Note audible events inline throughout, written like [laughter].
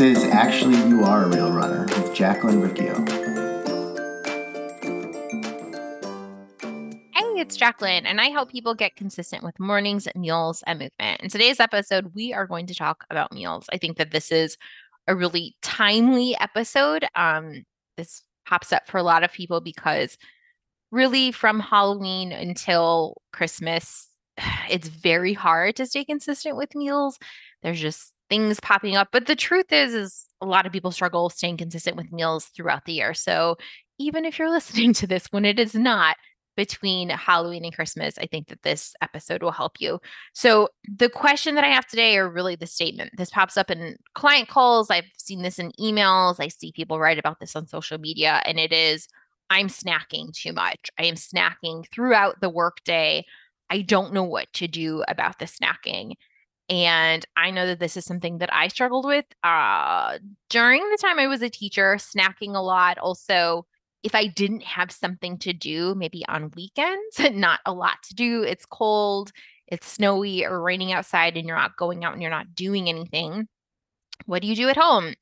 Is Actually You Are a Real Runner with Jaclyn Richio. Hey, it's Jaclyn, and I help people get consistent with mornings, meals, and movement. In today's episode, we are going to talk about meals. I think that this is a really timely episode. Um, this pops up for a lot of people because really from Halloween until Christmas, [sighs] it's very hard to stay consistent with meals. There's just things popping up. But the truth is, is a lot of people struggle staying consistent with meals throughout the year. So even if you're [laughs] listening to this when it is not between Halloween and Christmas, I think that this episode will help you. So the question that I have today, or really the statement, this pops up in client calls. I've seen this in emails. I see people write about this on social media, and it is I'm snacking too much. I am snacking throughout the workday. I don't know what to do about the snacking. And I know that this is something that I struggled with uh, during the time I was a teacher, snacking a lot. Also, if I didn't have something to do, maybe on weekends, [laughs] not a lot to do, it's cold, it's snowy or raining outside, and you're not going out and you're not doing anything. What do you do at home?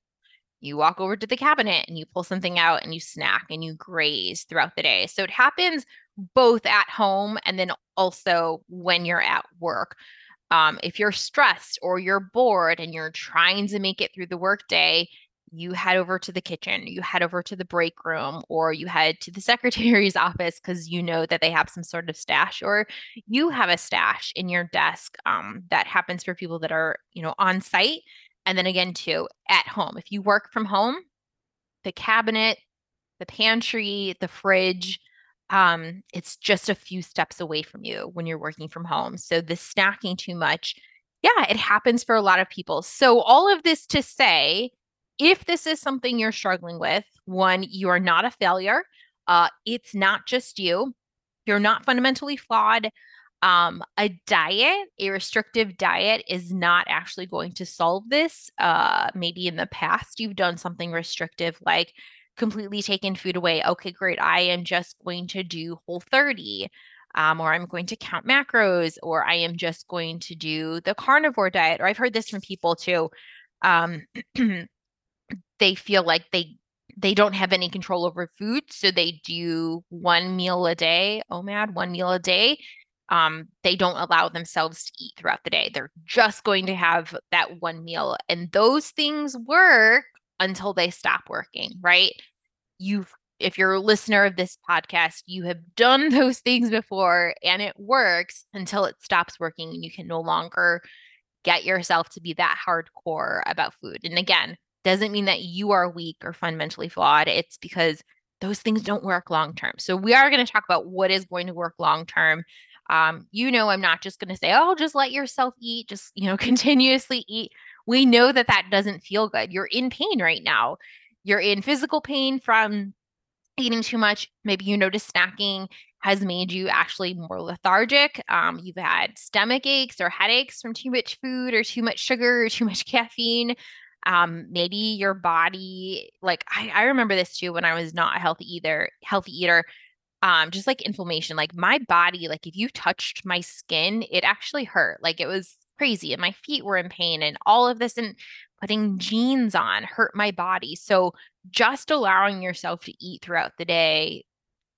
You walk over to the cabinet and you pull something out and you snack and you graze throughout the day. So it happens both at home and then also when you're at work um, if you're stressed or you're bored and you're trying to make it through the workday, you head over to the kitchen, you head over to the break room, or you head to the [laughs] secretary's office because you know that they have some sort of stash, or you have a stash in your desk. Um, that happens for people that are, you know, on site. And then again, too, at home. If you work from home, the cabinet, the pantry, the fridge, um, it's just a few steps away from you when you're working from home. So the snacking too much, yeah, it happens for a lot of people. So all of this to say, if this is something you're struggling with, one, you are not a failure. Uh, it's not just you. You're not fundamentally flawed. Um, a diet, a restrictive diet, is not actually going to solve this. Uh, maybe in the past you've done something restrictive like completely taken food away. Okay, great. I am just going to do whole 30. Um, or I'm going to count macros, or I am just going to do the carnivore diet. Or I've heard this from people too. Um, [clears throat] they feel like they they don't have any control over food, so they do one meal a day. OMAD, one meal a day. Um, they don't allow themselves to eat throughout the day. They're just going to have that one meal, and those things work until they stop working, right? You've if you're a listener of this podcast, you have done [laughs] those things before and it works until it stops working and you can no longer get yourself to be that hardcore about food. And again, doesn't mean that you are weak or fundamentally flawed. It's because those things don't work long term. So we are going to talk about what is going to work long term. Um, you know, I'm not just going to say, oh, just let yourself eat, just, you know, [laughs] continuously eat we know that that doesn't feel good. You're in pain right now. You're in physical pain from eating too much. Maybe you notice snacking has made you actually more lethargic. Um, you've had stomach aches or headaches from too much food or too much sugar or too much [laughs] caffeine. Um, maybe your body, like I, I remember this too when I was not a healthy either, healthy eater. Um, just like inflammation, like my body, like if you touched my skin, it actually hurt. Like it was crazy and my feet were in pain and all of this and putting jeans on hurt my body. So just allowing yourself to eat throughout the day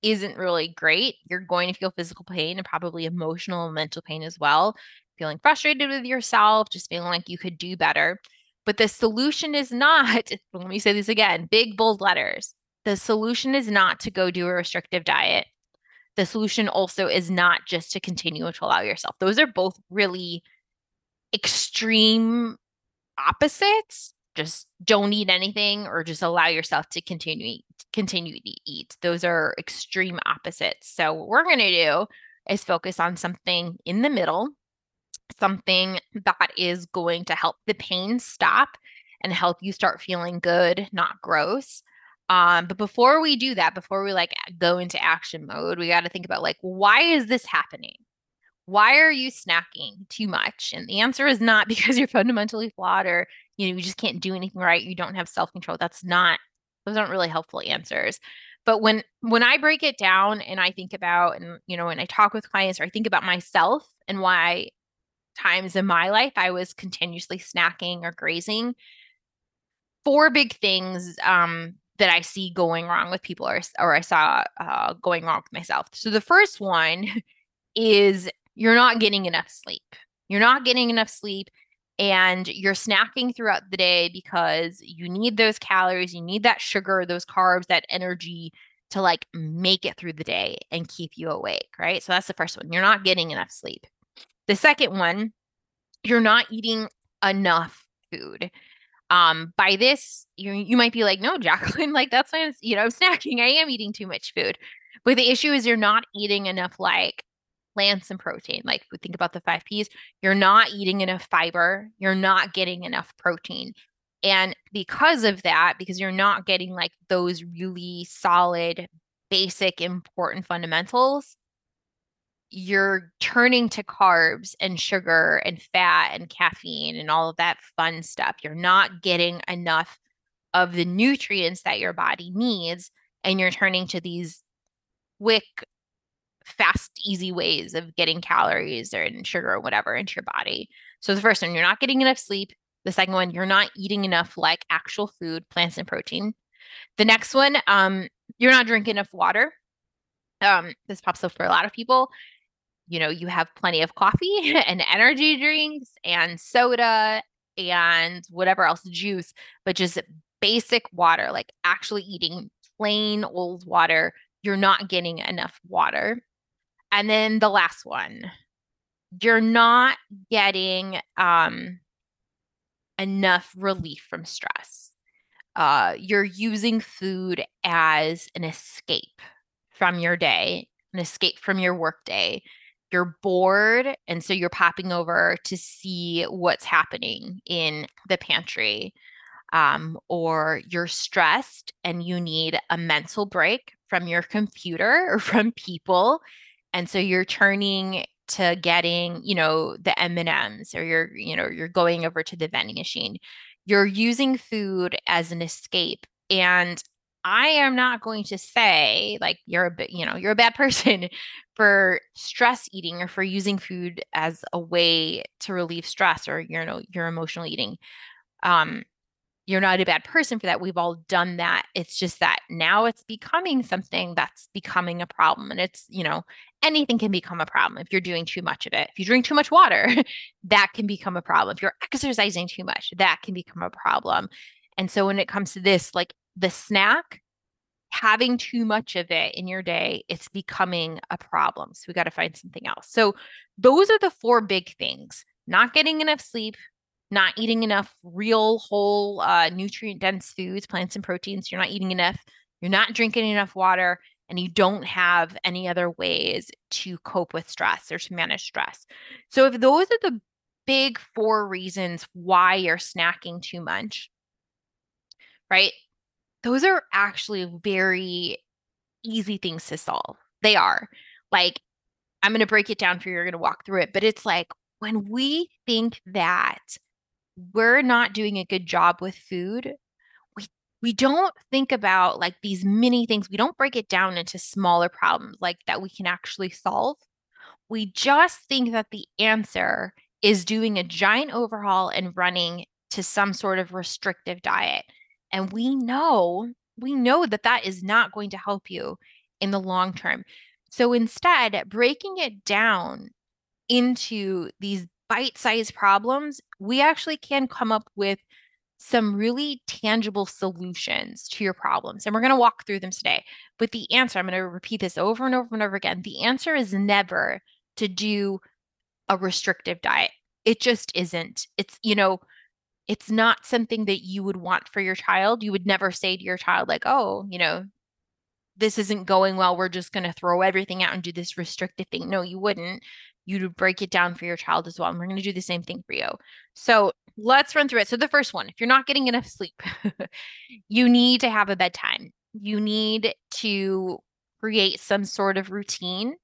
isn't really great. You're going to feel physical pain and probably emotional and mental pain as well. Feeling frustrated with yourself, just feeling like you could do better. But the solution is not, [laughs] let me say this again big bold letters. The solution is not to go do a restrictive diet. The solution also is not just to continue to allow yourself. Those are both really extreme opposites just don't eat anything or just allow yourself to continue continue to eat. Those are extreme opposites. So what we're going to do is focus on something in the middle something that is going to help the pain stop and help you start feeling good not gross. Um, but before we do that before we like go into action mode we got to think about like why is this happening why are you snacking too much? And the answer is not [laughs] because you're fundamentally flawed or you know you just can't do anything right, you don't have self-control. That's not those aren't really helpful answers. But when when I break it down and I think about and you know when I talk with clients or I think about myself and why times in my life I was continuously snacking or grazing, four big things um, that I see going wrong with people, or or I saw uh, going wrong with myself. So the first one [laughs] is you're not getting enough sleep. You're not getting enough sleep and you're snacking throughout the day because you need those calories, you need that sugar, those carbs, that energy to like make it through the day and keep you awake, right? So that's the first one. You're not getting enough sleep. The second one, you're not eating enough food. Um, by this, you you might be like, no, Jaclyn, [laughs] like that's why I'm, you know, I'm snacking. I am eating too much food. But the issue is you're not eating enough like plants and protein. Like we think about the five P's, you're not eating enough fiber, you're not getting enough protein. And because of that, because you're not getting like those really solid, basic, important fundamentals, you're turning to carbs and sugar and fat and caffeine and all of that fun stuff. You're not getting enough of the nutrients that your body needs. And you're turning to these quick, fast, easy ways of getting calories or sugar or whatever into your body. So the first one, you're not getting enough sleep. The second one, you're not eating enough like actual food, plants and protein. The next one, um, you're not drinking enough water. Um, this pops up for a lot of people. You know, you have plenty of coffee [laughs] and energy drinks and soda and whatever else, juice, but just basic water, like actually eating plain old water, you're not getting enough water. And then the last one, you're not getting um, enough relief from stress. Uh, you're using food as an escape from your day, an escape from your workday. You're bored, and so you're popping over to see what's happening in the pantry. Um, or you're stressed and you need a mental break from your computer or from people and so you're turning to getting you know the m&ms or you're you know you're going over to the vending machine. You're using food as an escape. And i am not going to say like you're a bit you know you're a bad [laughs] person for stress eating or for using food as a way to relieve stress or you know your emotional eating. Um you're not a bad person for that. We've all done that. It's just that now it's becoming something that's becoming a problem. And it's, you know, anything can become a problem if you're doing too much of it. If you drink too much water, [laughs] that can become a problem. If you're exercising too much, that can become a problem. And so when it comes to this, like the snack, having too much of it in your day, it's becoming a problem. So we got to find something else. So those are the four big things not getting enough sleep, not eating enough real whole uh, nutrient dense foods, plants and proteins. You're not eating enough. You're not drinking enough water, and you don't have any other ways to cope with stress or to manage stress. So, if those are the big four reasons why you're snacking too much, right? Those are actually very easy things to solve. They are. Like, I'm going to break it down for you. You're going to walk through it. But it's like when we think that we're not doing a good job with food, we we don't think about like these mini things. We don't break it down into smaller problems like that we can actually solve. We just think that the answer is doing a giant overhaul and running to some sort of restrictive diet. And we know, we know that that is not going to help you in the long term. So instead, breaking it down into these bite sized problems, we actually can come up with some really tangible solutions to your problems. And we're going to walk through them today. But the answer, I'm going to repeat this over and over and over again the answer is never to do a restrictive diet. It just isn't. It's, you know, it's not something that you would want for your child. You would never say to your child, like, oh, you know, this isn't going well. We're just going to throw everything out and do this restrictive thing. No, you wouldn't you to break it down for your child as well. And we're going to do the same thing for you. So let's run through it. So, the first one if you're not getting enough sleep, [laughs] you need to have a bedtime. You need to create some sort of routine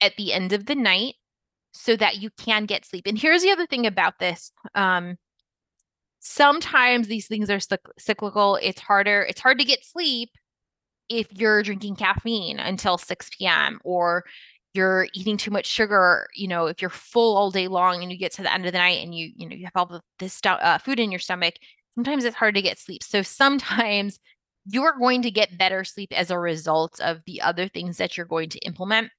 at the end of the night so that you can get sleep. And here's the other thing about this. Um, sometimes these things are cyclical. It's harder. It's hard to get sleep if you're drinking caffeine until 6 p.m. or you're eating too much sugar you know if you're full all day long and you get to the end of the night and you you know you have all this stuff uh, food in your stomach sometimes it's hard to get sleep. So sometimes [laughs] you are going to get better sleep as a result of the other things that you're going to implement.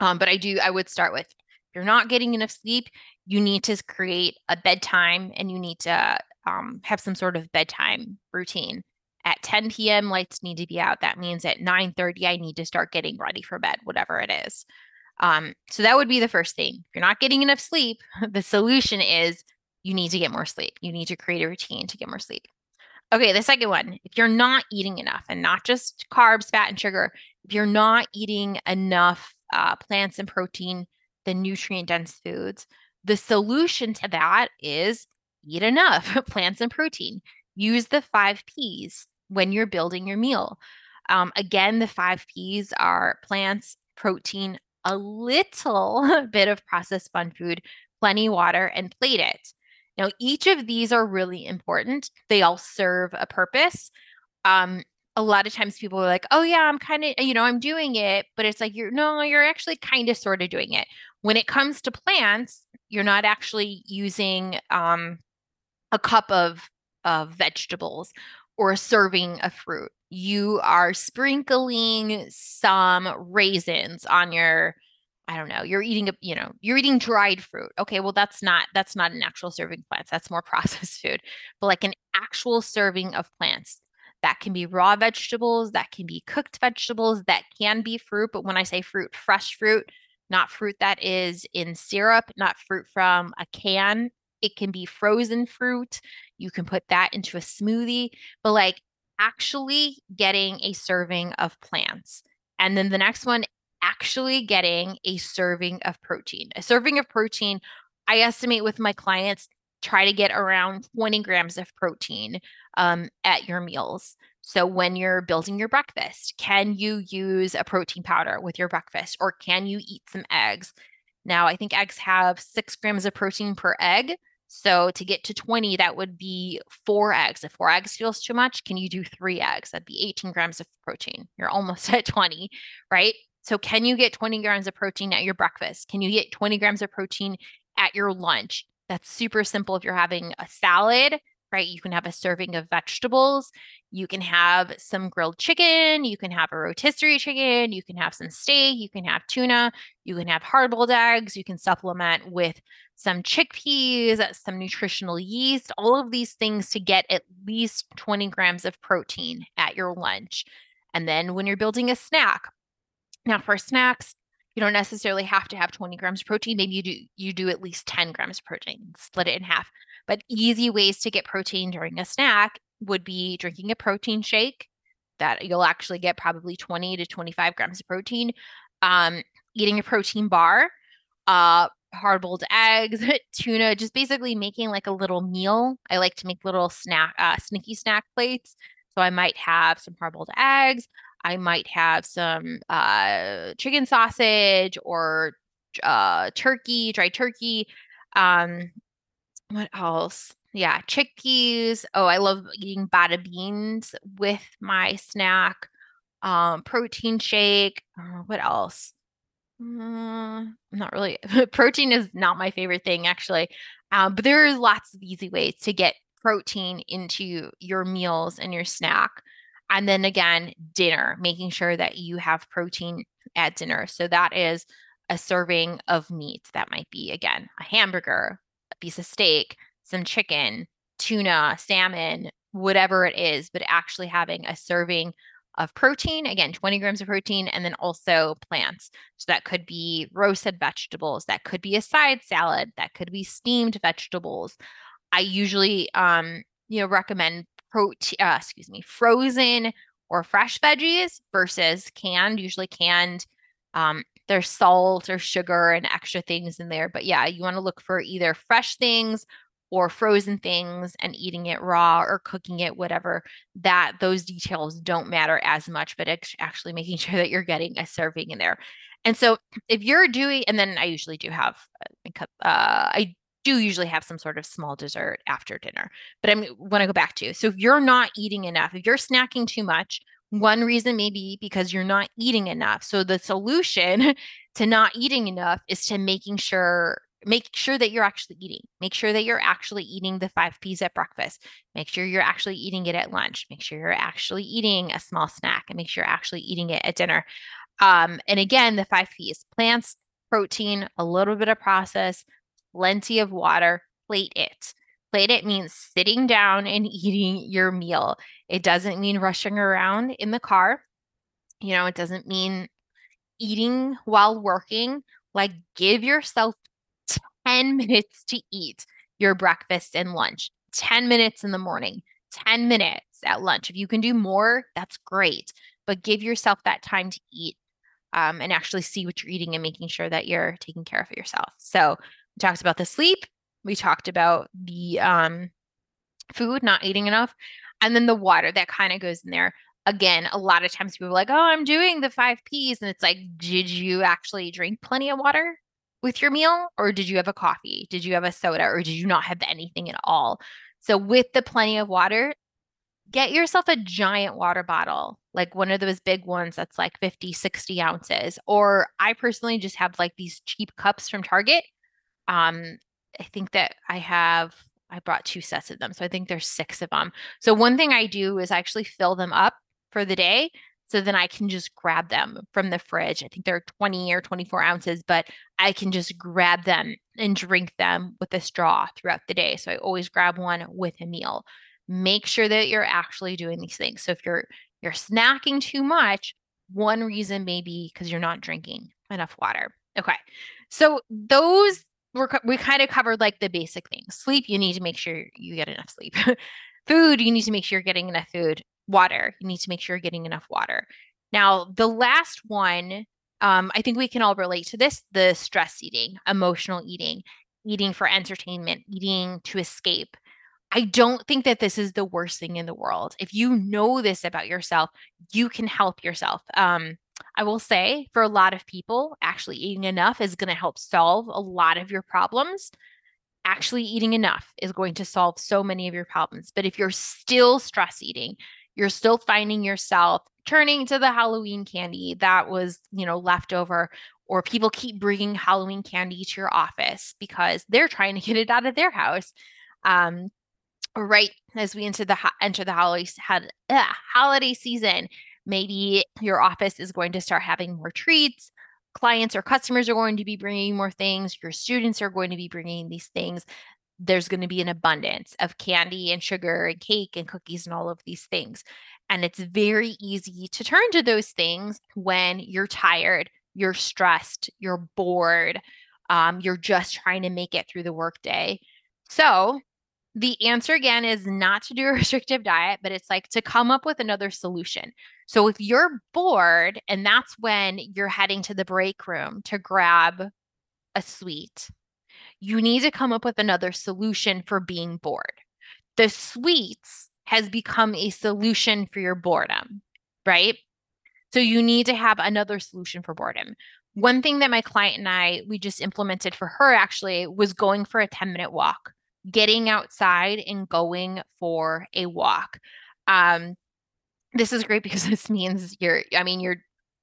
Um, but I do, I would start with if you're not getting enough sleep, you need to create a bedtime and you need to um, have some sort of bedtime routine. At 10 p.m., lights need to be out. That means at 9:30, I need to start getting ready for bed, whatever it is. Um, so that would be the first thing. If you're not getting enough sleep, [laughs] the solution is you need to get more sleep. You need to create a routine to get more sleep. Okay, the second one, if you're not eating enough and not just carbs, fat, and sugar, if you're not eating enough uh, plants and protein, the nutrient dense foods, the solution to that is eat enough [laughs] plants and protein. Use the five P's when you're building your meal. Um, again, the five P's are plants, protein, a little [laughs] bit of processed fun food, plenty water, and plate it. Now, each of these are really important. They all serve a purpose. Um, a lot of times people are like, oh, yeah, I'm kind of, you know, I'm doing it. But it's like, you're no, you're actually kind of sort of doing it. When it comes to plants, you're not actually using um, a cup of, of vegetables or a serving of fruit. You are sprinkling some raisins on your I don't know, you're eating a, you know, you're eating dried fruit. Okay, well that's not that's not an actual serving of plants. That's more [laughs] processed food. But like an actual serving of plants. That can be raw vegetables, that can be cooked vegetables, that can be fruit, but when I say fruit, fresh fruit, not fruit that is in syrup, not fruit from a can. It can be frozen fruit. You can put that into a smoothie, but like actually getting a serving of plants. And then the next one actually getting a serving of protein. A serving of protein, I estimate with my clients, try to get around 20 grams of protein um, at your meals. So when you're building your breakfast, can you use a protein powder with your breakfast or can you eat some eggs? Now, I think eggs have six grams of protein per egg. So to get to 20, that would be four eggs. If four eggs feels too much, can you do three eggs? That'd be 18 grams of protein. You're almost [laughs] at 20, right? So, can you get 20 grams of protein at your breakfast? Can you get 20 grams of protein at your lunch? That's super simple if you're having a salad, right? You can have a serving of vegetables. You can have some grilled chicken. You can have a rotisserie chicken. You can have some steak. You can have tuna. You can have hard boiled eggs. You can supplement with some chickpeas, some nutritional yeast, all of these things to get at least 20 grams of protein at your lunch. And then when you're building a snack, now for snacks, you don't necessarily have to have 20 grams of protein. Maybe you do you do at least 10 grams of protein, split it in half. But easy ways to get protein during a snack would be drinking a protein shake that you'll actually get probably 20 to 25 grams of protein. Um, eating a protein bar, uh, hard boiled eggs, [laughs] tuna, just basically making like a little meal. I like to make little snack, uh, sneaky snack plates. So I might have some hard boiled eggs. I might have some uh, chicken sausage or uh, turkey, dry turkey. Um, what else? Yeah, chickpeas. Oh, I love eating bada beans with my snack. Um, protein shake. Uh, what else? Uh, not really. [laughs] protein is not my favorite thing, actually. Um, but there are lots of easy ways to get protein into your meals and your snack. And then again, dinner, making sure that you have protein at dinner. So that is a serving of meat. That might be, again, a hamburger, a piece of steak, some chicken, tuna, salmon, whatever it is, but actually having a serving of protein, again, 20 grams of protein, and then also plants. So that could be roasted vegetables, that could be a side salad, that could be steamed vegetables. I usually um, you know, recommend protein, uh, excuse me, frozen or fresh veggies versus canned. Usually canned, um, there's salt or sugar and extra things in there. But yeah, you want to look for either fresh things or frozen things and eating it raw or cooking it, whatever. That those details don't matter as much, but it's actually making [laughs] sure that you're getting a serving in there. And so if you're doing, and then I usually do have, uh, uh I do usually have some sort of small dessert after dinner. But I'm want to go back to so if you're not eating enough, if you're snacking too much, one reason may be because you're not eating enough. So the solution [laughs] to not eating enough is to making sure make sure that you're actually eating. Make sure that you're actually eating the five P's at breakfast. Make sure you're actually eating it at lunch. Make sure you're actually eating a small snack and make sure you're actually eating it at dinner. Um, and again, the five P's plants, protein, a little bit of process, plenty of water, plate it. Plate it means sitting down and [laughs] eating your meal. It doesn't mean rushing around in the car. You know, it doesn't mean eating while working. Like, give yourself 10 [laughs] minutes to eat your breakfast and lunch, 10 minutes in the morning, 10 minutes at lunch. If you can do more, that's great, but give yourself that time to eat um, and actually see what you're eating and making sure that you're taking care of yourself. So, talked about the sleep, we talked about the um, food, not eating enough, and then the water that kind of goes in there. Again, a lot of times people are like, oh, I'm doing the five P's. And it's like, did you actually drink plenty of water? with your meal or did you have a coffee? Did you have a soda or did you not have anything at all? So with the plenty of water, get yourself a giant water bottle, like one of those big ones that's like 50, 60 ounces. Or I personally just have like these cheap cups from Target. Um, I think that I have I brought two sets of them. So I think there's six of them. So one thing I do is actually fill them up for the day so then I can just grab them from the fridge. I think they're 20 or 24 ounces, but I can just grab them and drink them with a straw throughout the day. So I always grab one with a meal. Make sure that you're actually doing these things. So if you're you're snacking too much, one reason may be because you're not drinking enough water. Okay. So those were we kind of covered like the basic things. Sleep, you need to make sure you get enough sleep. [laughs] food, you need to make sure you're getting enough food water. You need to make sure you're getting enough water. Now, the last one, um, I think we can all relate to this the stress eating, emotional eating, eating for entertainment, eating to escape. I don't think that this is the worst thing in the world. If you know this about yourself, you can help yourself. Um, I will say for a lot of people, actually eating enough is going to help solve a lot of your problems actually eating enough is going to solve so many of your problems. But if you're still stress eating, you're still finding yourself turning to the Halloween candy that was, you know, left over or people keep bringing Halloween candy to your office because they're trying to get it out of their house. Um, right as we enter the enter the holiday had holiday season, maybe your office is going to start having more treats. Clients or customers are going to be bringing more things. Your students are going to be bringing these things there's going to be an abundance of candy and sugar and cake and cookies and all of these things. And it's very easy to turn to those things when you're tired, you're stressed, you're bored, um, you're just trying to make it through the workday. So, the answer again is not to do a [laughs] restrictive diet, but it's like to come up with another solution. So, if you're bored and that's when you're heading to the break room to grab a sweet you need to come up with another solution for being bored. The sweets has become a solution for your boredom, right? So you need to have another solution for boredom. One thing that my client and I we just implemented for her actually was going for a 10 minute walk, getting outside and going for a walk. Um, this is great because [laughs] this means you're I mean you're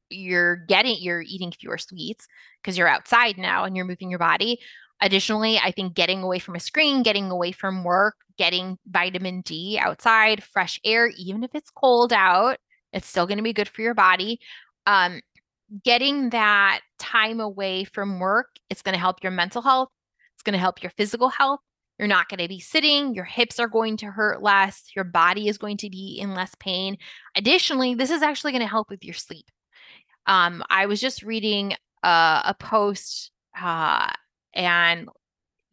you're getting you're eating fewer sweets because you're outside now and you're moving your body Additionally, I think getting away from a screen, getting away from work, getting vitamin D outside, fresh air, even if it's cold out, it's still going to be good for your body. Um, getting that time away from work, it's going to help your mental health. It's going to help your physical health. You're not going to be sitting. Your hips are going to hurt less. Your body is going to be in less pain. Additionally, this is actually going to help with your sleep. Um, I was just reading uh, a post uh, and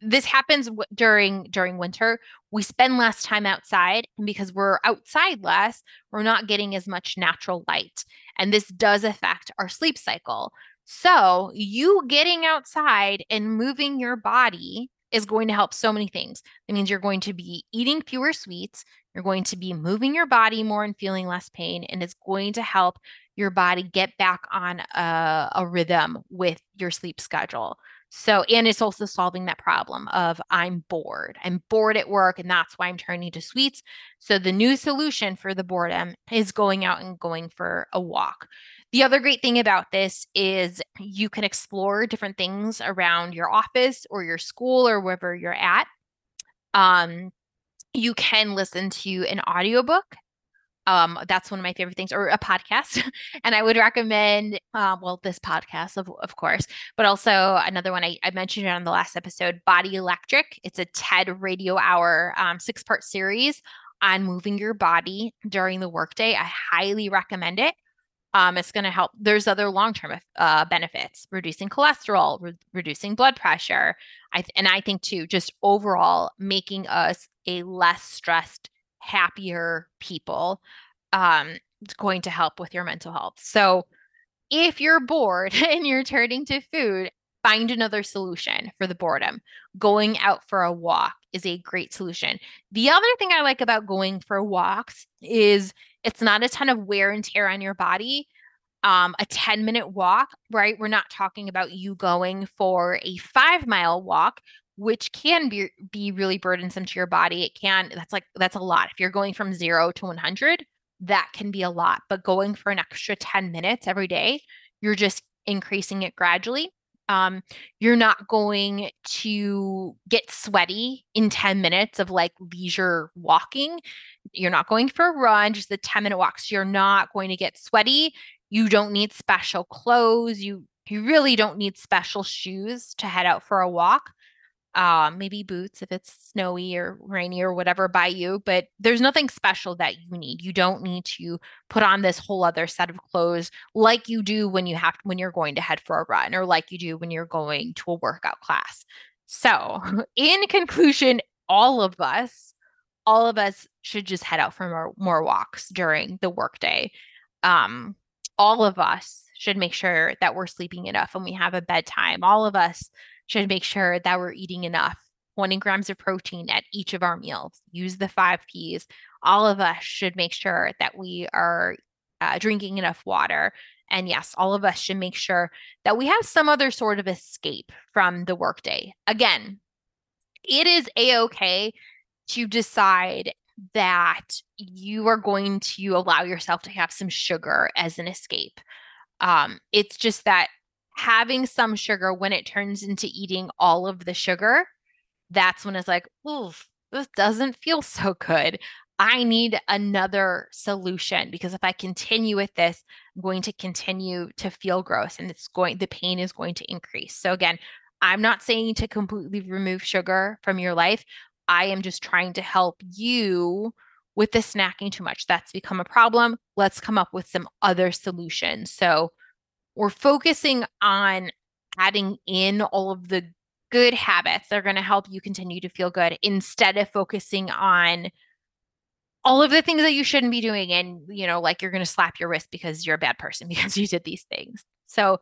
this happens w- during during winter we spend less time outside and because we're outside less we're not getting as much natural light and this does affect our sleep cycle so you getting outside and moving your body is going to help so many things. It means you're going to be eating fewer sweets you're going to be moving your body more and feeling less pain and it's going to help your body get back on a, a rhythm with your sleep schedule So, and it's also solving that problem of I'm bored. I'm bored at work, and that's why I'm turning to sweets. So, the new solution for the boredom is going out and going for a walk. The other great thing about this is you can explore different things around your office or your school or wherever you're at. Um, you can listen to an audiobook um that's one of my favorite things or a podcast [laughs] and i would recommend uh, well this podcast of, of course but also another one I, I mentioned it on the last episode body electric. It's a ted radio hour um, six part series on moving your body during the workday. I highly recommend it. Um, it's going to help there's other long-term uh, benefits reducing cholesterol re- reducing blood pressure. I th- and i think too just overall making us a less stressed happier people um, it's going to help with your mental health. So if you're bored [laughs] and you're turning to food, find another solution for the boredom. Going out for a walk is a great solution. The other thing I like about going for walks is it's not a ton of wear and tear on your body. Um, a 10 minute walk, right? We're not talking about you going for a five mile walk which can be be really burdensome to your body. It can that's like that's a lot. If you're going from 0 to 100, that can be a lot, but going for an extra 10 minutes every day, you're just increasing it gradually. Um, you're not going to get sweaty in 10 minutes of like leisure walking. You're not going for a run, just the 10 minute walks. You're not going to get sweaty. You don't need special clothes. You you really don't need special shoes to head out for a walk um, maybe boots if it's snowy or rainy or whatever by you, but there's nothing special that you need. You don't need to put on this whole other set of clothes like you do when you have when you're going to head for a run or like you do when you're going to a workout class. So, [laughs] in conclusion, all of us, all of us should just head out for more, more walks during the workday. Um, all of us should make sure that we're sleeping enough and we have a bedtime. All of us should make sure that we're eating enough 20 grams of protein at each of our meals. Use the five P's. All of us should make sure that we are uh, drinking enough water. And yes, all of us should make sure that we have some other sort of escape from the workday. Again, it is a okay to decide that you are going to allow yourself to have some sugar as an escape. Um, it's just that having some sugar when it turns into eating all of the sugar, that's when it's like, oof, this doesn't feel so good. I need another solution because if I continue with this, I'm going to continue to feel gross and it's going, the pain is going to increase. So, again, I'm not saying to completely remove sugar from your life. I am just trying to help you with the snacking too much. That's become a problem. Let's come up with some other solutions. So, we're focusing on adding in all of the good habits that are going to help you continue to feel good instead of focusing on all of the things that you shouldn't be doing and you know like you're going to slap your wrist because you're a bad person [laughs] because you did these things. So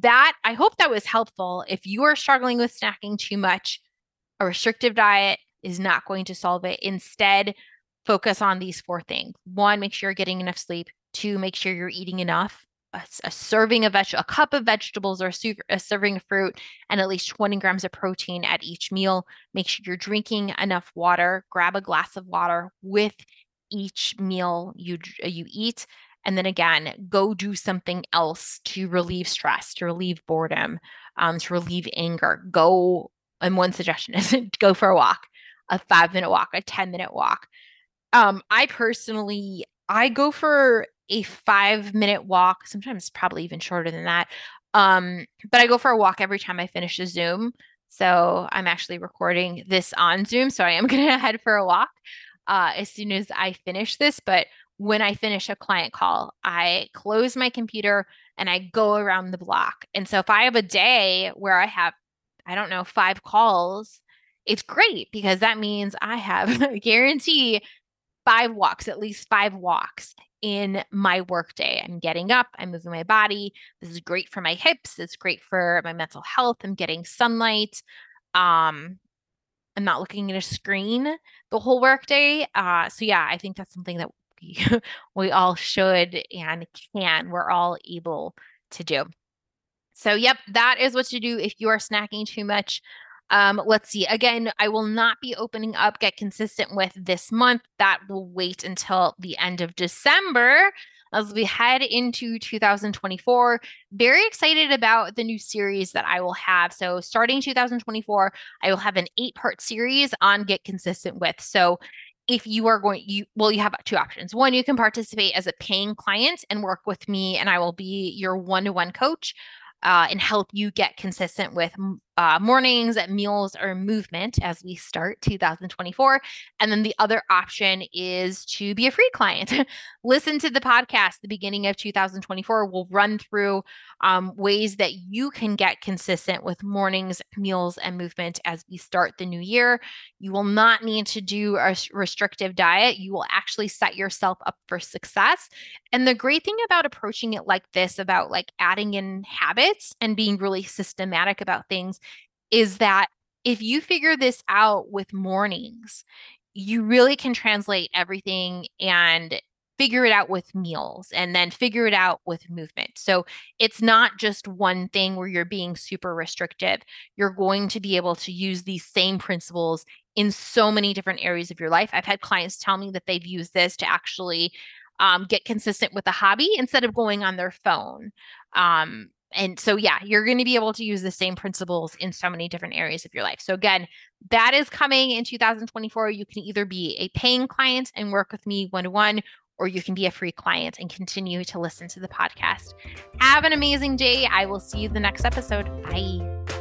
that i hope that was helpful. If you are struggling with snacking too much a restrictive diet is not going to solve it. Instead focus on these four things. One make sure you're getting enough sleep. Two make sure you're eating enough a, a serving of veg, a cup of vegetables or a, su- a serving of fruit, and at least 20 grams of protein at each meal. Make sure you're drinking enough water. Grab a glass of water with each meal you you eat and then again go do something else to relieve stress to relieve boredom um, to relieve anger go and one suggestion is [laughs] go for a walk a five minute walk a 10 minute walk um, i personally i go for a five minute walk, sometimes probably even shorter than that. Um, but I go for a walk every time I finish a Zoom. So I'm actually recording this on Zoom. So I am [laughs] going to head for a walk uh, as soon as I finish this. But when I finish a client call, I close my computer and I go around the block. And so if I have a day where I have, I don't know, five calls, it's great because that means I have [laughs] a guarantee five walks, at least five walks in my workday. I'm getting up, I'm moving my body. This is great for my hips. It's great for my mental health. I'm getting sunlight. Um, I'm not looking at a screen the whole workday. Uh, so yeah, I think that's something that we, [laughs] we all should and can. We're all able to do. So, yep, that is what to do if you are snacking too much. Um, let's see. Again, I will not be opening up Get Consistent with this month. That will wait until the end of December as we head into 2024. Very excited about the new series that I will have. So, starting 2024, I will have an eight part series on Get Consistent with. So, if you are going you well you have two options one you can participate as a paying client and work with me and i will be your one-to-one coach uh, and help you get consistent with uh, mornings, meals, or movement as we start 2024. And then the other option is to be a free client. [laughs] Listen to the podcast, the beginning of 2024. We'll run through um, ways that you can get consistent with mornings, meals, and movement as we start the new year. You will not need to do a restrictive diet. You will actually set yourself up for success. And the great thing about approaching it like this, about like adding in habits and being really systematic about things, is that if you figure this out with mornings, you really can translate everything and figure it out with meals and then figure it out with movement. So it's not just one thing where you're being super restrictive. You're going to be able to use these same principles in so many different areas of your life. I've had clients tell me that they've used this to actually um, get consistent with a hobby instead of going on their phone. Um, and so, yeah, you're going to be able to use the same principles in so many different areas of your life. So, again, that is coming in 2024. You can either be a paying client and work with me one to one, or you can be a free client and continue to listen to the podcast. Have an amazing day. I will see you the next episode. Bye.